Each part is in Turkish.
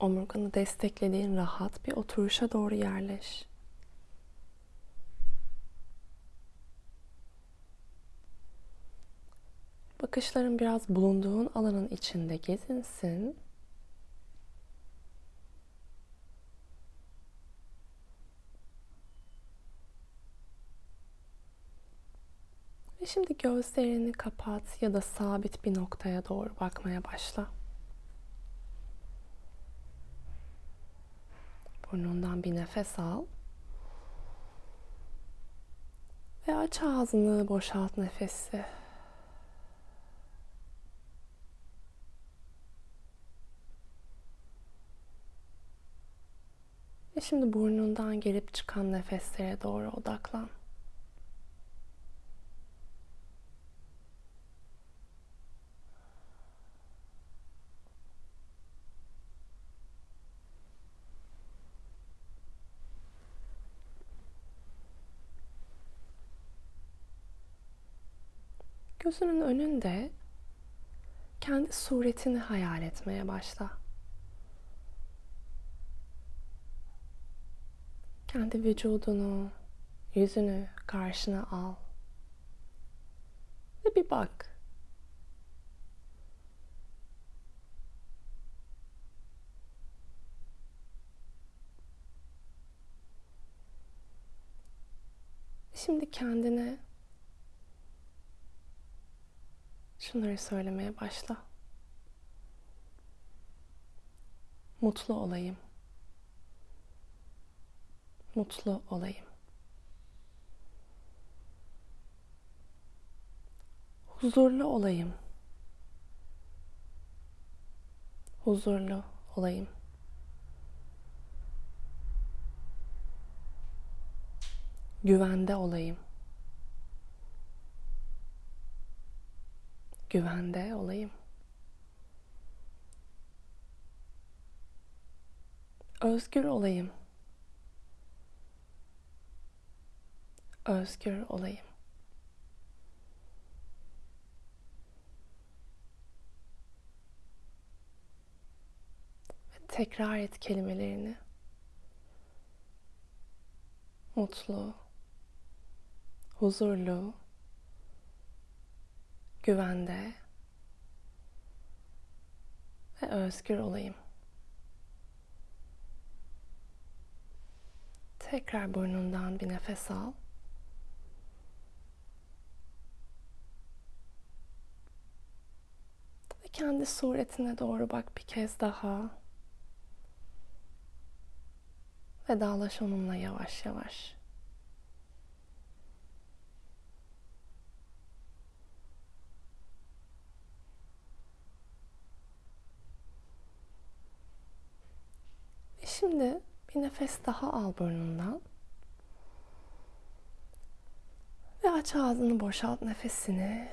Omurganı desteklediğin rahat bir oturuşa doğru yerleş. Bakışların biraz bulunduğun alanın içinde gezinsin. Ve şimdi gözlerini kapat ya da sabit bir noktaya doğru bakmaya başla. Burnundan bir nefes al. Ve aç ağzını, boşalt nefesi. Ve şimdi burnundan gelip çıkan nefeslere doğru odaklan. Gözünün önünde kendi suretini hayal etmeye başla. Kendi vücudunu, yüzünü karşına al. Ve bir bak. Şimdi kendine şunları söylemeye başla. Mutlu olayım. Mutlu olayım. Huzurlu olayım. Huzurlu olayım. Güvende olayım. Güvende olayım. Özgür olayım. Özgür olayım. Ve tekrar et kelimelerini. Mutlu, huzurlu, güvende ve özgür olayım. Tekrar burnundan bir nefes al. Ve kendi suretine doğru bak bir kez daha. Vedalaş onunla yavaş yavaş. Şimdi bir nefes daha al burnundan. Ve aç ağzını boşalt nefesini.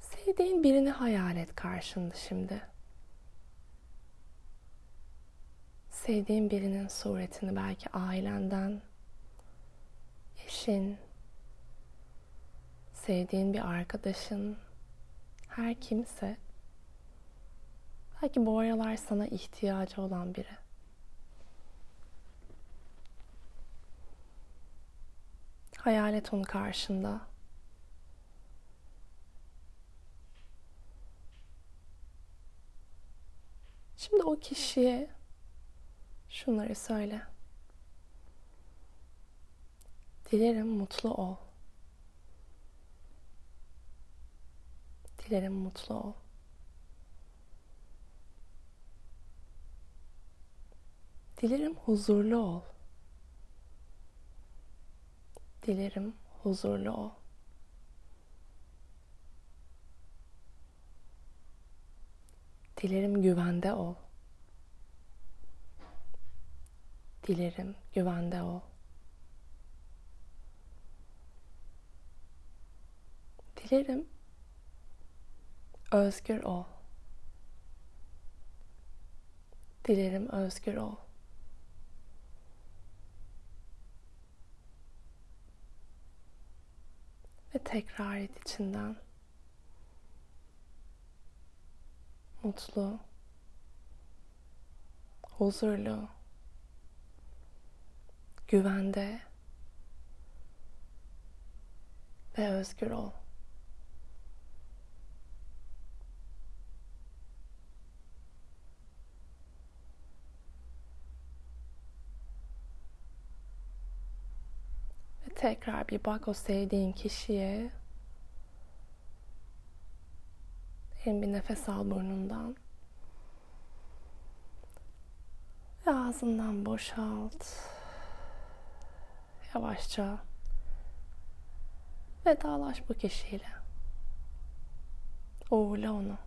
Sevdiğin birini hayal et karşında şimdi. Sevdiğin birinin suretini belki ailenden, eşin, sevdiğin bir arkadaşın, her kimse Belki bu aralar sana ihtiyacı olan biri. Hayal et onu karşında. Şimdi o kişiye şunları söyle. Dilerim mutlu ol. Dilerim mutlu ol. Dilerim huzurlu ol. Dilerim huzurlu ol. Dilerim güvende ol. Dilerim güvende ol. Dilerim özgür ol. Dilerim özgür ol. Ve tekrar et içinden. mutlu, huzurlu, güvende ve özgür ol. Tekrar bir bak o sevdiğin kişiye. Hem bir nefes al burnundan. Ve ağzından boşalt. Yavaşça vedalaş bu kişiyle. Uğurla onu.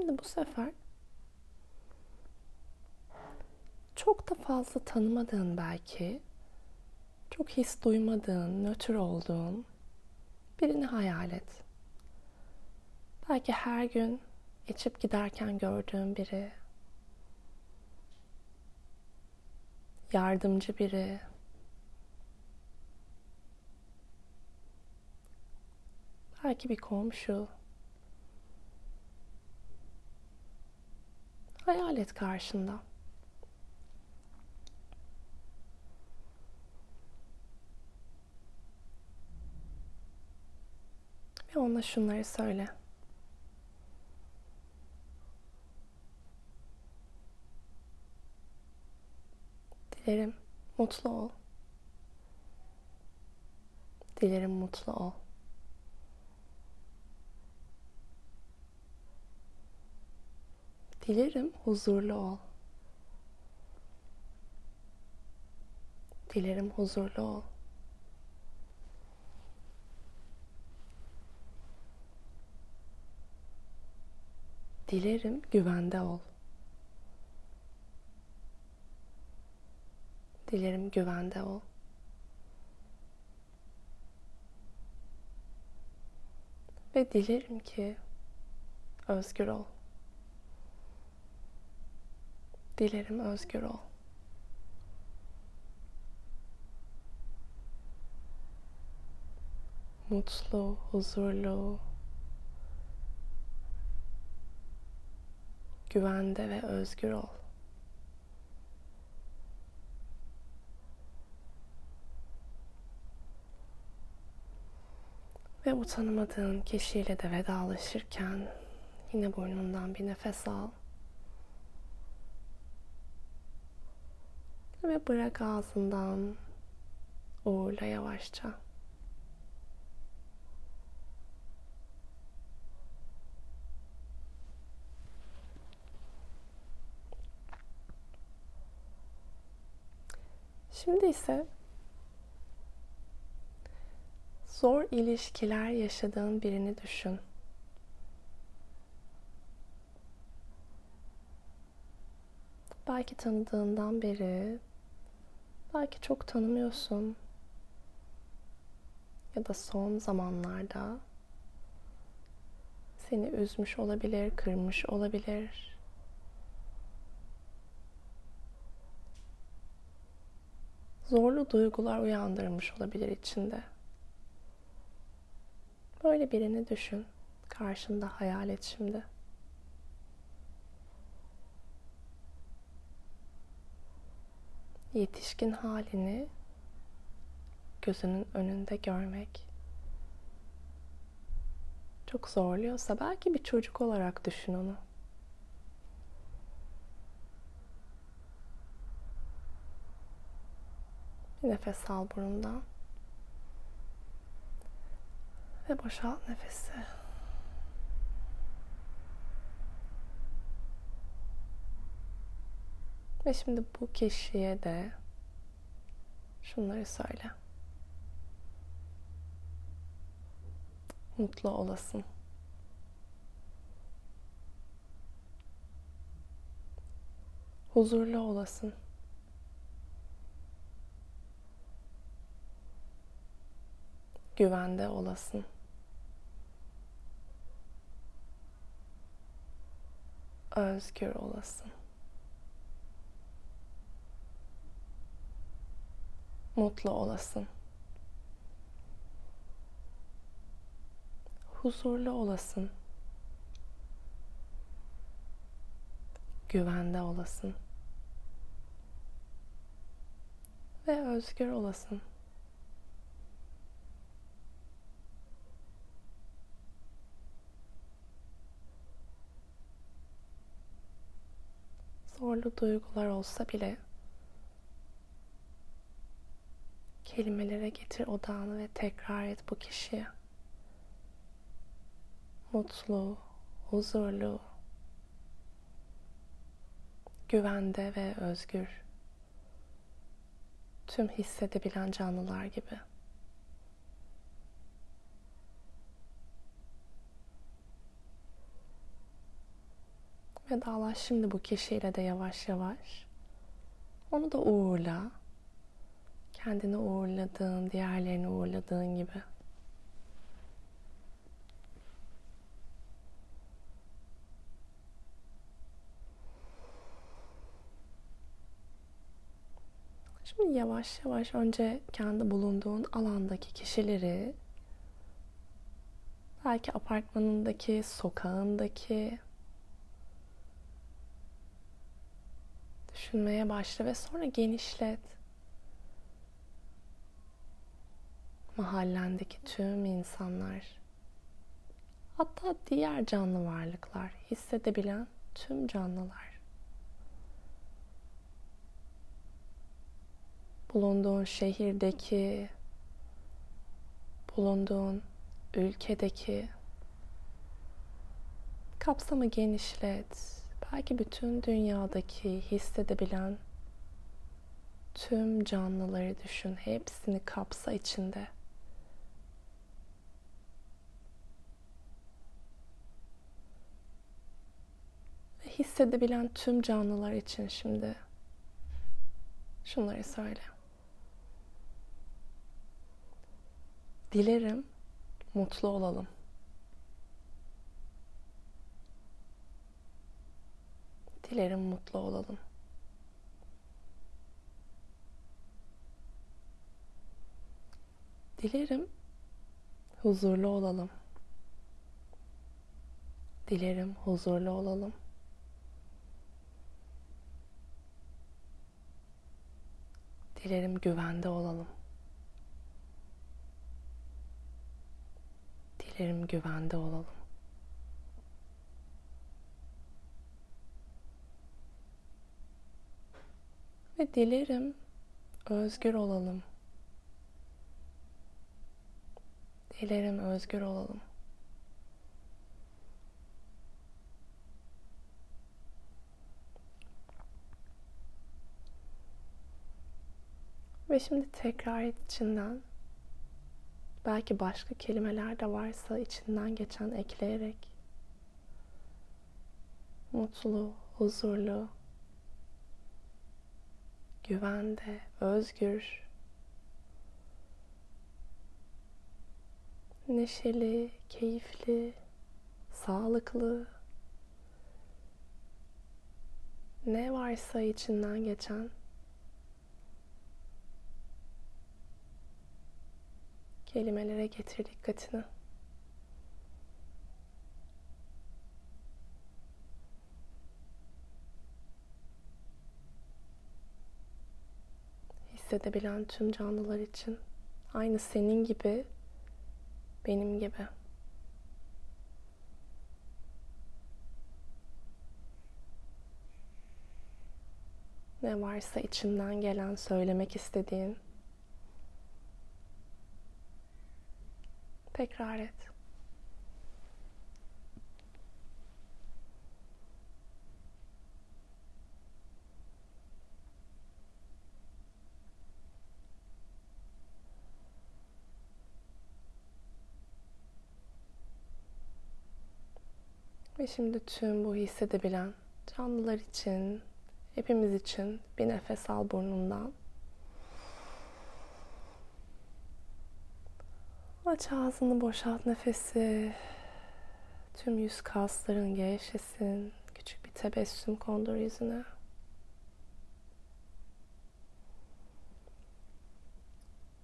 Şimdi bu sefer çok da fazla tanımadığın belki, çok his duymadığın, nötr olduğun birini hayal et. Belki her gün içip giderken gördüğün biri, yardımcı biri, belki bir komşu. Hayal et karşında. Ve ona şunları söyle. Dilerim mutlu ol. Dilerim mutlu ol. Dilerim huzurlu ol. Dilerim huzurlu ol. Dilerim güvende ol. Dilerim güvende ol. Ve dilerim ki özgür ol. Dilerim özgür ol. Mutlu, huzurlu, güvende ve özgür ol. Ve bu tanımadığın kişiyle de vedalaşırken yine burnundan bir nefes al. Ve bırak ağzından uğurla yavaşça. Şimdi ise zor ilişkiler yaşadığın birini düşün. Belki tanıdığından beri, belki çok tanımıyorsun. Ya da son zamanlarda seni üzmüş olabilir, kırmış olabilir. zorlu duygular uyandırmış olabilir içinde. Böyle birini düşün. Karşında hayal et şimdi. Yetişkin halini gözünün önünde görmek çok zorluyorsa belki bir çocuk olarak düşün onu. Nefes al burundan. Ve boşalt nefesi. Ve şimdi bu kişiye de şunları söyle. Mutlu olasın. Huzurlu olasın. güvende olasın. özgür olasın. Mutlu olasın. Huzurlu olasın. Güvende olasın. Ve özgür olasın. zorlu duygular olsa bile kelimelere getir odağını ve tekrar et bu kişiye. Mutlu, huzurlu, güvende ve özgür. Tüm hissedebilen canlılar gibi. Vedalaş şimdi bu kişiyle de yavaş yavaş. Onu da uğurla. Kendini uğurladığın, diğerlerini uğurladığın gibi. Şimdi yavaş yavaş önce kendi bulunduğun alandaki kişileri belki apartmanındaki, sokağındaki düşünmeye başla ve sonra genişlet. Mahallendeki tüm insanlar, hatta diğer canlı varlıklar, hissedebilen tüm canlılar. Bulunduğun şehirdeki, bulunduğun ülkedeki kapsamı genişlet belki bütün dünyadaki hissedebilen tüm canlıları düşün. Hepsini kapsa içinde. Hissedebilen tüm canlılar için şimdi şunları söyle. Dilerim mutlu olalım. Dilerim mutlu olalım. Dilerim huzurlu olalım. Dilerim huzurlu olalım. Dilerim güvende olalım. Dilerim güvende olalım. Ve dilerim özgür olalım. Dilerim özgür olalım. Ve şimdi tekrar içinden. Belki başka kelimeler de varsa içinden geçen ekleyerek. Mutlu, huzurlu, güvende, özgür, neşeli, keyifli, sağlıklı, ne varsa içinden geçen kelimelere getir dikkatini. hissedebilen tüm canlılar için aynı senin gibi benim gibi. Ne varsa içinden gelen söylemek istediğin tekrar et. Ve şimdi tüm bu hissedebilen canlılar için, hepimiz için bir nefes al burnundan. Aç ağzını boşalt nefesi. Tüm yüz kasların gevşesin. Küçük bir tebessüm kondur yüzüne.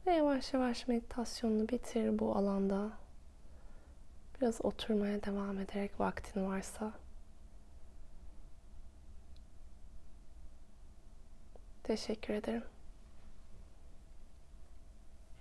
Ve yavaş yavaş meditasyonunu bitir bu alanda. Biraz oturmaya devam ederek vaktin varsa. Teşekkür ederim.